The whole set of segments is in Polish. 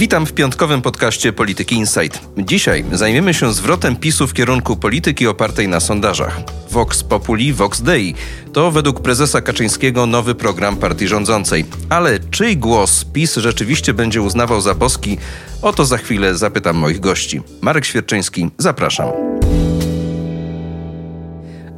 Witam w piątkowym podcaście Polityki Insight. Dzisiaj zajmiemy się zwrotem PiSu w kierunku polityki opartej na sondażach. Vox Populi, Vox Dei to według prezesa Kaczyńskiego nowy program partii rządzącej. Ale czyj głos PiS rzeczywiście będzie uznawał za boski? O to za chwilę zapytam moich gości. Marek Świerczyński, zapraszam.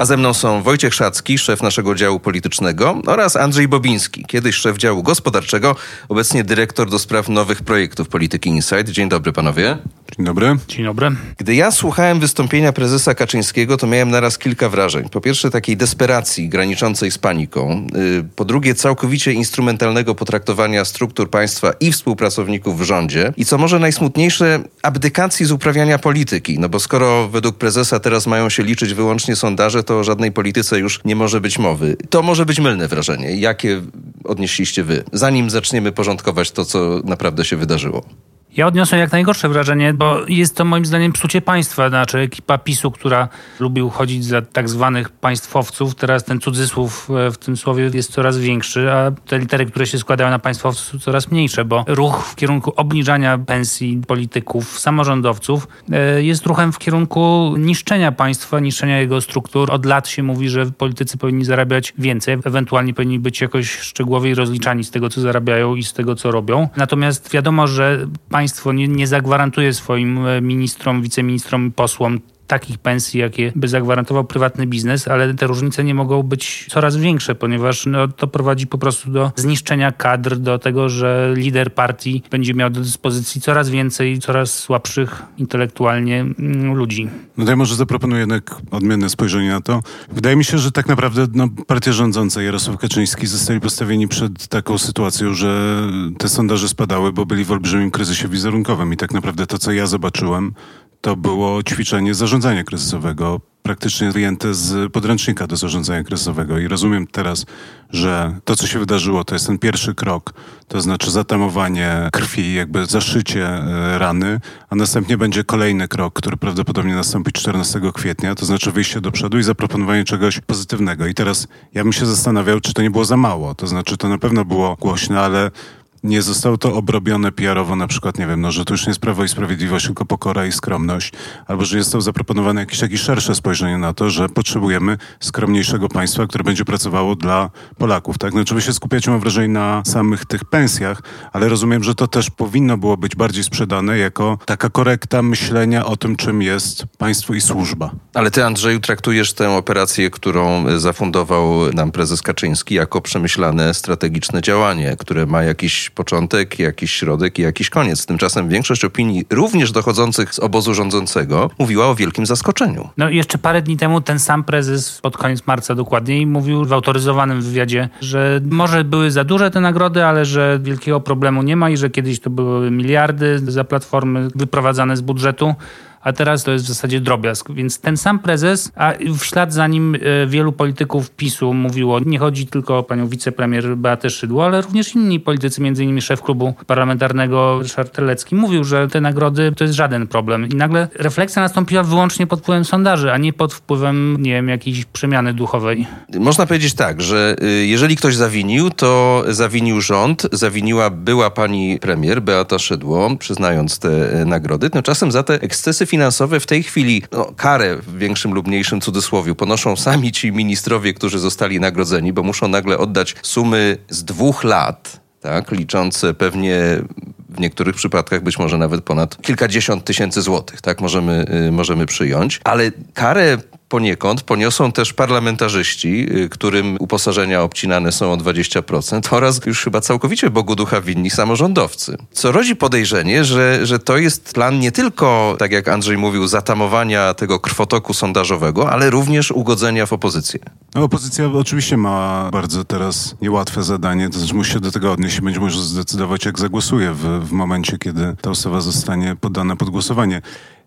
A ze mną są Wojciech Szacki, szef naszego działu politycznego oraz Andrzej Bobiński, kiedyś szef działu gospodarczego, obecnie dyrektor do spraw nowych projektów Polityki Insight. Dzień dobry panowie. Dzień dobry. Dzień dobry. Gdy ja słuchałem wystąpienia prezesa Kaczyńskiego, to miałem naraz kilka wrażeń. Po pierwsze, takiej desperacji graniczącej z paniką. Y, po drugie, całkowicie instrumentalnego potraktowania struktur państwa i współpracowników w rządzie. I co może najsmutniejsze, abdykacji z uprawiania polityki. No bo skoro według prezesa teraz mają się liczyć wyłącznie sondaże, to o żadnej polityce już nie może być mowy. To może być mylne wrażenie. Jakie odnieśliście wy? Zanim zaczniemy porządkować to, co naprawdę się wydarzyło. Ja odniosę jak najgorsze wrażenie, bo jest to moim zdaniem psucie państwa. Znaczy ekipa PiSu, która lubi uchodzić za tak zwanych państwowców, teraz ten cudzysłów e, w tym słowie jest coraz większy, a te litery, które się składają na państwowców są coraz mniejsze, bo ruch w kierunku obniżania pensji polityków, samorządowców e, jest ruchem w kierunku niszczenia państwa, niszczenia jego struktur. Od lat się mówi, że politycy powinni zarabiać więcej, ewentualnie powinni być jakoś szczegółowiej rozliczani z tego, co zarabiają i z tego, co robią. Natomiast wiadomo, że państwo państwo nie, nie zagwarantuje swoim e, ministrom, wiceministrom, posłom takich pensji, jakie by zagwarantował prywatny biznes, ale te różnice nie mogą być coraz większe, ponieważ no, to prowadzi po prostu do zniszczenia kadr, do tego, że lider partii będzie miał do dyspozycji coraz więcej, coraz słabszych intelektualnie mm, ludzi. No to ja może zaproponuję jednak odmienne spojrzenie na to. Wydaje mi się, że tak naprawdę no, partia rządząca, Jarosław Kaczyński zostali postawieni przed taką sytuacją, że te sondaże spadały, bo byli w olbrzymim kryzysie wizerunkowym i tak naprawdę to, co ja zobaczyłem, to było ćwiczenie zarządzania kryzysowego, praktycznie wyjęte z podręcznika do zarządzania kryzysowego. I rozumiem teraz, że to, co się wydarzyło, to jest ten pierwszy krok, to znaczy zatamowanie krwi, jakby zaszycie e, rany, a następnie będzie kolejny krok, który prawdopodobnie nastąpi 14 kwietnia, to znaczy wyjście do przodu i zaproponowanie czegoś pozytywnego. I teraz ja bym się zastanawiał, czy to nie było za mało. To znaczy, to na pewno było głośne, ale nie zostało to obrobione PR-owo, na przykład, nie wiem, no, że to już nie jest Prawo i Sprawiedliwość, tylko pokora i skromność, albo że zostało zaproponowane jakieś takie szersze spojrzenie na to, że potrzebujemy skromniejszego państwa, które będzie pracowało dla Polaków, tak? Znaczy wy się skupiacie, mam wrażenie, na samych tych pensjach, ale rozumiem, że to też powinno było być bardziej sprzedane jako taka korekta myślenia o tym, czym jest państwo i służba. Ale ty, Andrzeju, traktujesz tę operację, którą zafundował nam prezes Kaczyński, jako przemyślane strategiczne działanie, które ma jakiś początek, jakiś środek i jakiś koniec. Tymczasem większość opinii, również dochodzących z obozu rządzącego, mówiła o wielkim zaskoczeniu. No jeszcze parę dni temu ten sam prezes, pod koniec marca dokładniej, mówił w autoryzowanym wywiadzie, że może były za duże te nagrody, ale że wielkiego problemu nie ma i że kiedyś to były miliardy za platformy wyprowadzane z budżetu a teraz to jest w zasadzie drobiazg. Więc ten sam prezes, a w ślad za nim e, wielu polityków PiSu mówiło, nie chodzi tylko o panią wicepremier Beatę Szydło, ale również inni politycy, innymi szef klubu parlamentarnego Ryszard Telecki, mówił, że te nagrody to jest żaden problem. I nagle refleksja nastąpiła wyłącznie pod wpływem sondaży, a nie pod wpływem, nie wiem, jakiejś przemiany duchowej. Można powiedzieć tak, że y, jeżeli ktoś zawinił, to zawinił rząd, zawiniła była pani premier Beata Szydło, przyznając te y, nagrody. Tymczasem za te ekscesy finansowe w tej chwili no, karę w większym lub mniejszym cudzysłowie ponoszą sami ci ministrowie, którzy zostali nagrodzeni, bo muszą nagle oddać sumy z dwóch lat, tak, liczące pewnie w niektórych przypadkach być może nawet ponad kilkadziesiąt tysięcy złotych, tak możemy, y, możemy przyjąć. Ale karę poniekąd poniosą też parlamentarzyści, y, którym uposażenia obcinane są o 20% oraz już chyba całkowicie Bogu ducha winni samorządowcy. Co rodzi podejrzenie, że, że to jest plan nie tylko, tak jak Andrzej mówił, zatamowania tego krwotoku sondażowego, ale również ugodzenia w opozycję. No, opozycja oczywiście ma bardzo teraz niełatwe zadanie, to znaczy musi się do tego odnieść i będzie może zdecydować, jak zagłosuje w, w momencie, kiedy ta ustawa zostanie poddana pod głosowanie.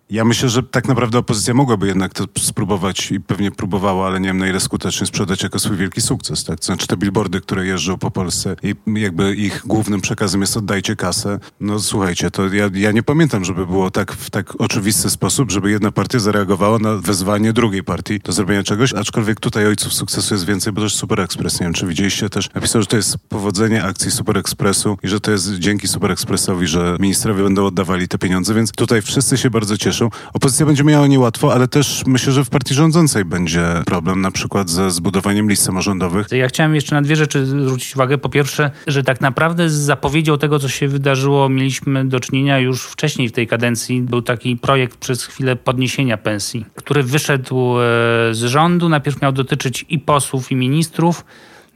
Ja myślę, że tak naprawdę opozycja mogłaby jednak to spróbować i pewnie próbowała, ale nie wiem na ile skutecznie sprzedać jako swój wielki sukces. Tak? Znaczy te billboardy, które jeżdżą po Polsce i jakby ich głównym przekazem jest oddajcie kasę. No słuchajcie, to ja, ja nie pamiętam, żeby było tak w tak oczywisty sposób, żeby jedna partia zareagowała na wezwanie drugiej partii do zrobienia czegoś, aczkolwiek tutaj ojców sukcesu jest więcej, bo też Super Express, nie wiem czy widzieliście też, napisał, że to jest powodzenie akcji Super Expressu i że to jest dzięki Super Expressowi, że ministrowie będą oddawali te pieniądze, więc tutaj wszyscy się bardzo cieszą cieszą. Opozycja będzie miała niełatwo, ale też myślę, że w partii rządzącej będzie problem na przykład ze zbudowaniem list samorządowych. Ja chciałem jeszcze na dwie rzeczy zwrócić uwagę. Po pierwsze, że tak naprawdę z zapowiedzią tego, co się wydarzyło, mieliśmy do czynienia już wcześniej w tej kadencji. Był taki projekt przez chwilę podniesienia pensji, który wyszedł e, z rządu. Najpierw miał dotyczyć i posłów, i ministrów.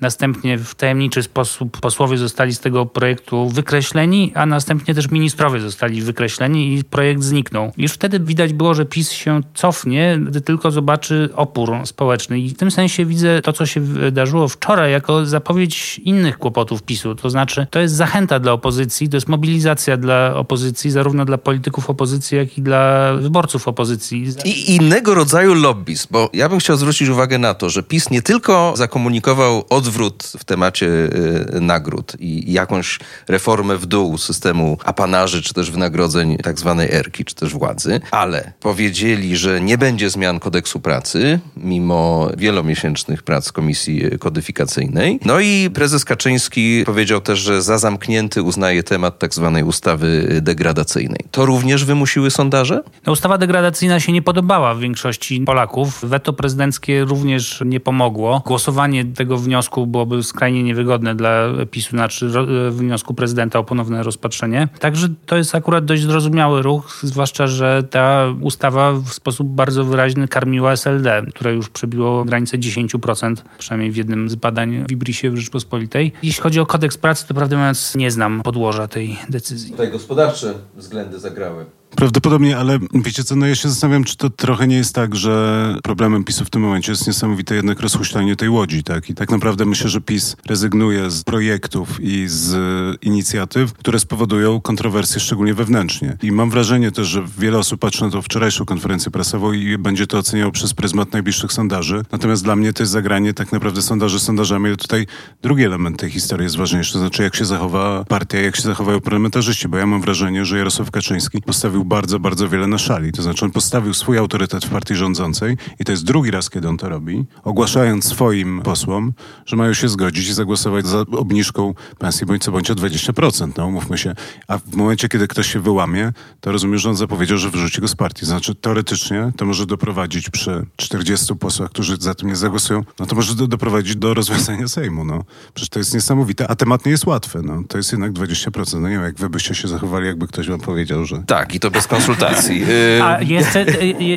Następnie w tajemniczy sposób posłowie zostali z tego projektu wykreśleni, a następnie też ministrowie zostali wykreśleni i projekt zniknął. Już wtedy widać było, że PiS się cofnie, gdy tylko zobaczy opór społeczny. I w tym sensie widzę to, co się wydarzyło wczoraj, jako zapowiedź innych kłopotów PiSu. To znaczy, to jest zachęta dla opozycji, to jest mobilizacja dla opozycji, zarówno dla polityków opozycji, jak i dla wyborców opozycji. I innego rodzaju lobbyzm, bo ja bym chciał zwrócić uwagę na to, że PiS nie tylko zakomunikował od odwrót w temacie y, nagród i jakąś reformę w dół systemu apanarzy, czy też wynagrodzeń tak zwanej erki, czy też władzy, ale powiedzieli, że nie będzie zmian kodeksu pracy, mimo wielomiesięcznych prac komisji kodyfikacyjnej. No i prezes Kaczyński powiedział też, że za zamknięty uznaje temat tak zwanej ustawy degradacyjnej. To również wymusiły sondaże? No, ustawa degradacyjna się nie podobała większości Polaków. Weto prezydenckie również nie pomogło. Głosowanie tego wniosku byłoby skrajnie niewygodne dla PiSu, znaczy wniosku prezydenta o ponowne rozpatrzenie. Także to jest akurat dość zrozumiały ruch, zwłaszcza, że ta ustawa w sposób bardzo wyraźny karmiła SLD, które już przebiło granicę 10%, przynajmniej w jednym z badań w Ibrisie w Rzeczpospolitej. Jeśli chodzi o kodeks pracy, to prawdę mówiąc nie znam podłoża tej decyzji. Tutaj gospodarcze względy zagrały. Prawdopodobnie, ale wiecie co, no ja się zastanawiam, czy to trochę nie jest tak, że problemem PiSu w tym momencie jest niesamowite jednak rozhuśtanie tej łodzi, tak? I tak naprawdę myślę, że PiS rezygnuje z projektów i z inicjatyw, które spowodują kontrowersje, szczególnie wewnętrznie. I mam wrażenie też, że wiele osób patrzy na tą wczorajszą konferencję prasową i będzie to oceniało przez pryzmat najbliższych sondaży. Natomiast dla mnie to jest zagranie tak naprawdę sondaży sondażami, ale tutaj drugi element tej historii jest ważniejszy, to znaczy jak się zachowa partia, jak się zachowają parlamentarzyści, bo ja mam wrażenie, że Jarosław Kaczyński postawił bardzo, bardzo wiele na szali. To znaczy on postawił swój autorytet w partii rządzącej i to jest drugi raz, kiedy on to robi, ogłaszając swoim posłom, że mają się zgodzić i zagłosować za obniżką pensji bądź co bądź o 20%. No, umówmy się. A w momencie, kiedy ktoś się wyłamie, to rozumiem, że on zapowiedział, że wyrzuci go z partii. Znaczy teoretycznie to może doprowadzić przy 40 posłach, którzy za tym nie zagłosują, no to może do, doprowadzić do rozwiązania Sejmu. No. Przecież to jest niesamowite. A temat nie jest łatwy. No. To jest jednak 20%. No nie wiem, jak wy byście się zachowali, jakby ktoś wam powiedział, że... Tak, i to bez konsultacji. A jeszcze,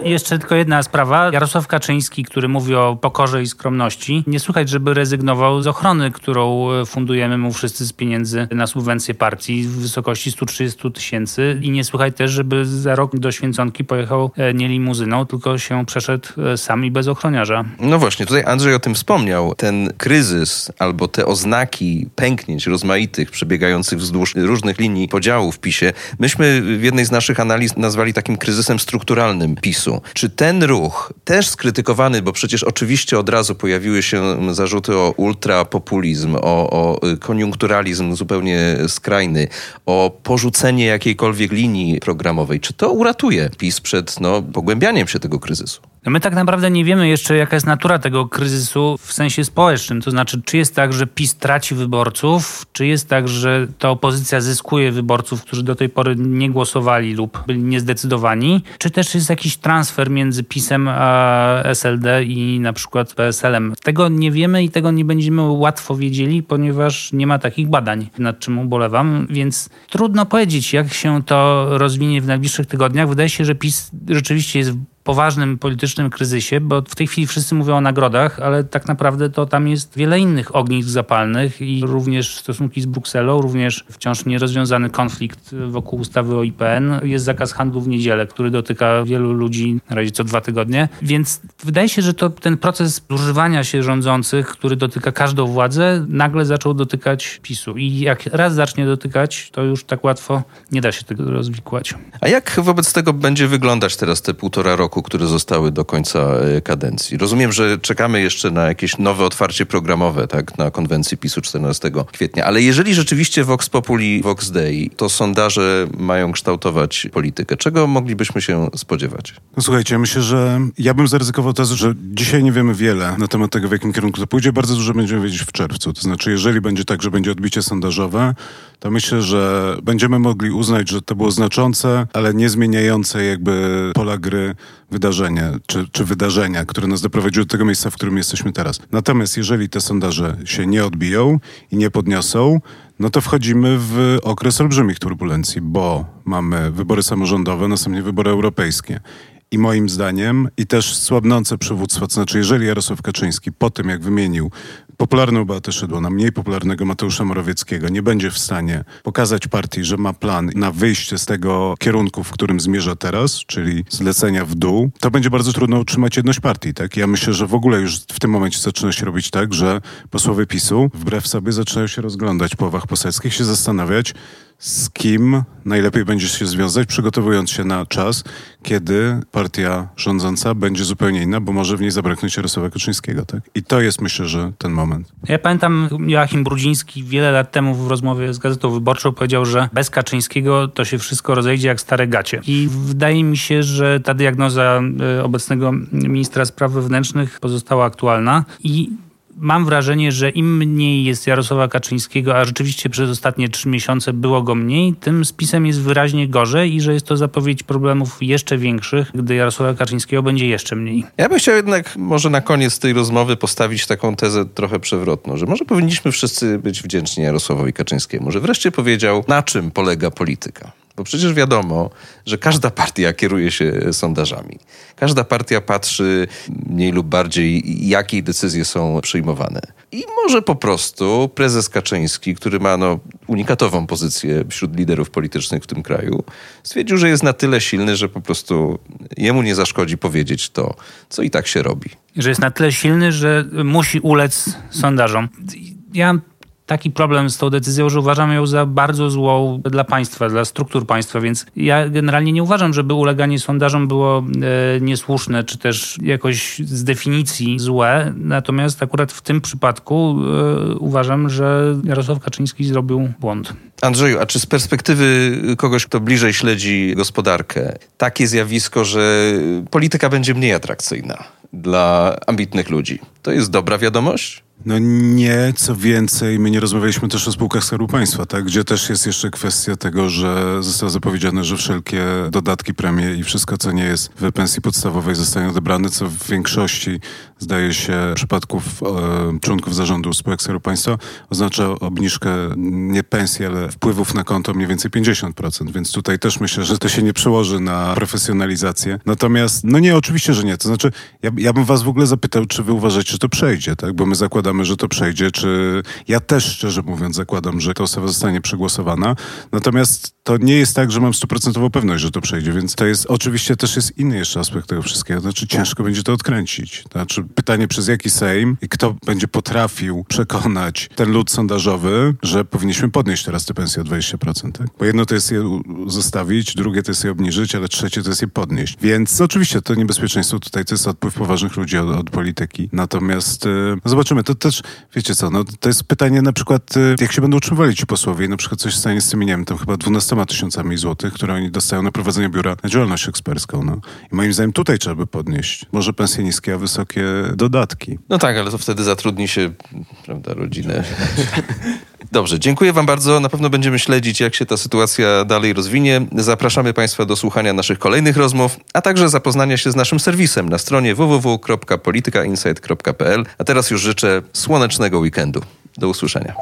jeszcze tylko jedna sprawa. Jarosław Kaczyński, który mówi o pokorze i skromności, nie słuchać, żeby rezygnował z ochrony, którą fundujemy mu wszyscy z pieniędzy na subwencję partii w wysokości 130 tysięcy i nie słuchać też, żeby za rok do Święconki pojechał e, nie limuzyną, tylko się przeszedł e, sam i bez ochroniarza. No właśnie, tutaj Andrzej o tym wspomniał. Ten kryzys albo te oznaki pęknięć rozmaitych przebiegających wzdłuż różnych linii podziału w PiSie, myśmy w jednej z naszych analiz nazwali, takim kryzysem strukturalnym PiSu. Czy ten ruch, też skrytykowany, bo przecież oczywiście od razu pojawiły się zarzuty o ultrapopulizm, o, o koniunkturalizm zupełnie skrajny, o porzucenie jakiejkolwiek linii programowej, czy to uratuje PiS przed no, pogłębianiem się tego kryzysu? No my tak naprawdę nie wiemy jeszcze, jaka jest natura tego kryzysu w sensie społecznym. To znaczy, czy jest tak, że PiS traci wyborców, czy jest tak, że ta opozycja zyskuje wyborców, którzy do tej pory nie głosowali lub byli niezdecydowani, czy też jest jakiś transfer między PiSem a SLD i na przykład PSL-em. Tego nie wiemy i tego nie będziemy łatwo wiedzieli, ponieważ nie ma takich badań, nad czym ubolewam, więc trudno powiedzieć, jak się to rozwinie w najbliższych tygodniach. Wydaje się, że PiS rzeczywiście jest poważnym politycznym kryzysie, bo w tej chwili wszyscy mówią o nagrodach, ale tak naprawdę to tam jest wiele innych ognisk zapalnych i również stosunki z Brukselą, również wciąż nierozwiązany konflikt wokół ustawy o IPN. Jest zakaz handlu w niedzielę, który dotyka wielu ludzi na razie co dwa tygodnie, więc wydaje się, że to ten proces używania się rządzących, który dotyka każdą władzę, nagle zaczął dotykać PiSu i jak raz zacznie dotykać, to już tak łatwo nie da się tego rozwikłać. A jak wobec tego będzie wyglądać teraz te półtora roku, które zostały do końca e, kadencji? Rozumiem, że czekamy jeszcze na jakieś nowe otwarcie programowe, tak, na konwencji PiSu 14 kwietnia, ale jeżeli rzeczywiście Vox Populi, Vox Dei, to sondaże mają kształtować politykę, czego moglibyśmy się spodziewać? No słuchajcie, myślę, że ja bym zaryzykował tezę, że dzisiaj nie wiemy wiele na temat tego, w jakim kierunku to pójdzie. Bardzo dużo będziemy wiedzieć w czerwcu. To znaczy, jeżeli będzie tak, że będzie odbicie sondażowe, to myślę, że będziemy mogli uznać, że to było znaczące, ale nie zmieniające jakby pola gry wydarzenie, czy, czy wydarzenia, które nas doprowadziły do tego miejsca, w którym jesteśmy teraz. Natomiast jeżeli te sondaże się nie odbiją i nie podniosą, no to wchodzimy w okres olbrzymich turbulencji, bo mamy wybory samorządowe, następnie wybory europejskie. I moim zdaniem, i też słabnące przywództwo, to znaczy jeżeli Jarosław Kaczyński po tym, jak wymienił popularną Beatę Szydło na mniej popularnego Mateusza Morawieckiego, nie będzie w stanie pokazać partii, że ma plan na wyjście z tego kierunku, w którym zmierza teraz, czyli zlecenia w dół, to będzie bardzo trudno utrzymać jedność partii. Tak? Ja myślę, że w ogóle już w tym momencie zaczyna się robić tak, że posłowie PiSu wbrew sobie zaczynają się rozglądać po ławach poselskich, się zastanawiać, z kim najlepiej będzie się związać, przygotowując się na czas, kiedy partia rządząca będzie zupełnie inna, bo może w niej zabraknąć Jarosława Kaczyńskiego. Tak? I to jest, myślę, że ten moment. Ja pamiętam, Joachim Brudziński wiele lat temu w rozmowie z Gazetą Wyborczą powiedział, że bez Kaczyńskiego to się wszystko rozejdzie jak stare gacie. I wydaje mi się, że ta diagnoza e, obecnego ministra spraw wewnętrznych pozostała aktualna i mam wrażenie, że im mniej jest Jarosława Kaczyńskiego, a rzeczywiście przez ostatnie trzy miesiące było go mniej, tym z PiSem jest wyraźnie gorzej i że jest to zapowiedź problemów jeszcze większych, gdy Jarosława Kaczyńskiego będzie jeszcze mniej. Ja bym chciał jednak może na koniec tej rozmowy postawić taką tezę trochę przewrotną, że może powinniśmy wszyscy być wdzięczni Jarosławowi Kaczyńskiemu, że wreszcie powiedział, na czym polega polityka. Bo przecież wiadomo, że każda partia kieruje się sondażami. Każda partia patrzy mniej lub bardziej, jakie decyzje są przyjmowane. I może po prostu prezes Kaczyński, który ma no, unikatową pozycję wśród liderów politycznych w tym kraju, stwierdził, że jest na tyle silny, że po prostu jemu nie zaszkodzi powiedzieć to, co i tak się robi. Że jest na tyle silny, że musi ulec sondażom. Ja taki problem z tą decyzją, że uważam ją za bardzo złą dla państwa, dla struktur państwa, więc ja generalnie nie uważam, żeby uleganie sondażom było e, niesłuszne, czy też jakoś z definicji złe. Natomiast akurat w tym przypadku e, uważam, że Jarosław Kaczyński zrobił błąd. Andrzeju, a czy z perspektywy kogoś, kto bliżej śledzi gospodarkę, takie zjawisko, że polityka będzie mniej atrakcyjna dla ambitnych ludzi, to jest dobra wiadomość? No nie, co więcej, my nie rozmawialiśmy też o spółkach Skarbu Państwa, tak? gdzie też jest jeszcze kwestia tego, że zostało zapowiedziane, że wszelkie dodatki, premie i wszystko, co nie jest w pensji podstawowej zostanie odebrane, co w większości, zdaje się, przypadków e, członków zarządu spółek Skarbu Państwa oznacza obniżkę nie pensji, ale wpływów na konto mniej więcej 50%, więc tutaj też myślę, że to się nie przełoży na profesjonalizację. Natomiast, no nie, oczywiście, że nie. To znaczy, ja, ja bym was w ogóle zapytał, czy wy uważacie, że to przejdzie, tak? Bo my zakładamy zakładamy, że to przejdzie, czy ja też szczerze mówiąc zakładam, że ta ustawa zostanie przegłosowana. Natomiast to nie jest tak, że mam stuprocentową pewność, że to przejdzie, więc to jest oczywiście też jest inny jeszcze aspekt tego wszystkiego. Znaczy ciężko będzie to odkręcić. Znaczy pytanie przez jaki Sejm i kto będzie potrafił przekonać ten lud sondażowy, że powinniśmy podnieść teraz te pensje o 20%. Tak? Bo jedno to jest je zostawić, drugie to jest je obniżyć, ale trzecie to jest je podnieść. Więc oczywiście to niebezpieczeństwo tutaj to jest odpływ poważnych ludzi od, od polityki. Natomiast yy, zobaczymy. To też, wiecie co, no, to jest pytanie na przykład, y, jak się będą utrzymywali ci posłowie i na przykład coś stanie z tymi, nie wiem, tam chyba 12 tysiącami złotych, które oni dostają na prowadzenie biura na działalność ekspercką. No. I moim zdaniem tutaj trzeba by podnieść. Może pensje niskie, a wysokie dodatki. No tak, ale to wtedy zatrudni się, prawda, rodzinę. Dobrze, dziękuję Wam bardzo. Na pewno będziemy śledzić, jak się ta sytuacja dalej rozwinie. Zapraszamy Państwa do słuchania naszych kolejnych rozmów, a także zapoznania się z naszym serwisem na stronie www.politykainsight.pl. A teraz już życzę słonecznego weekendu. Do usłyszenia.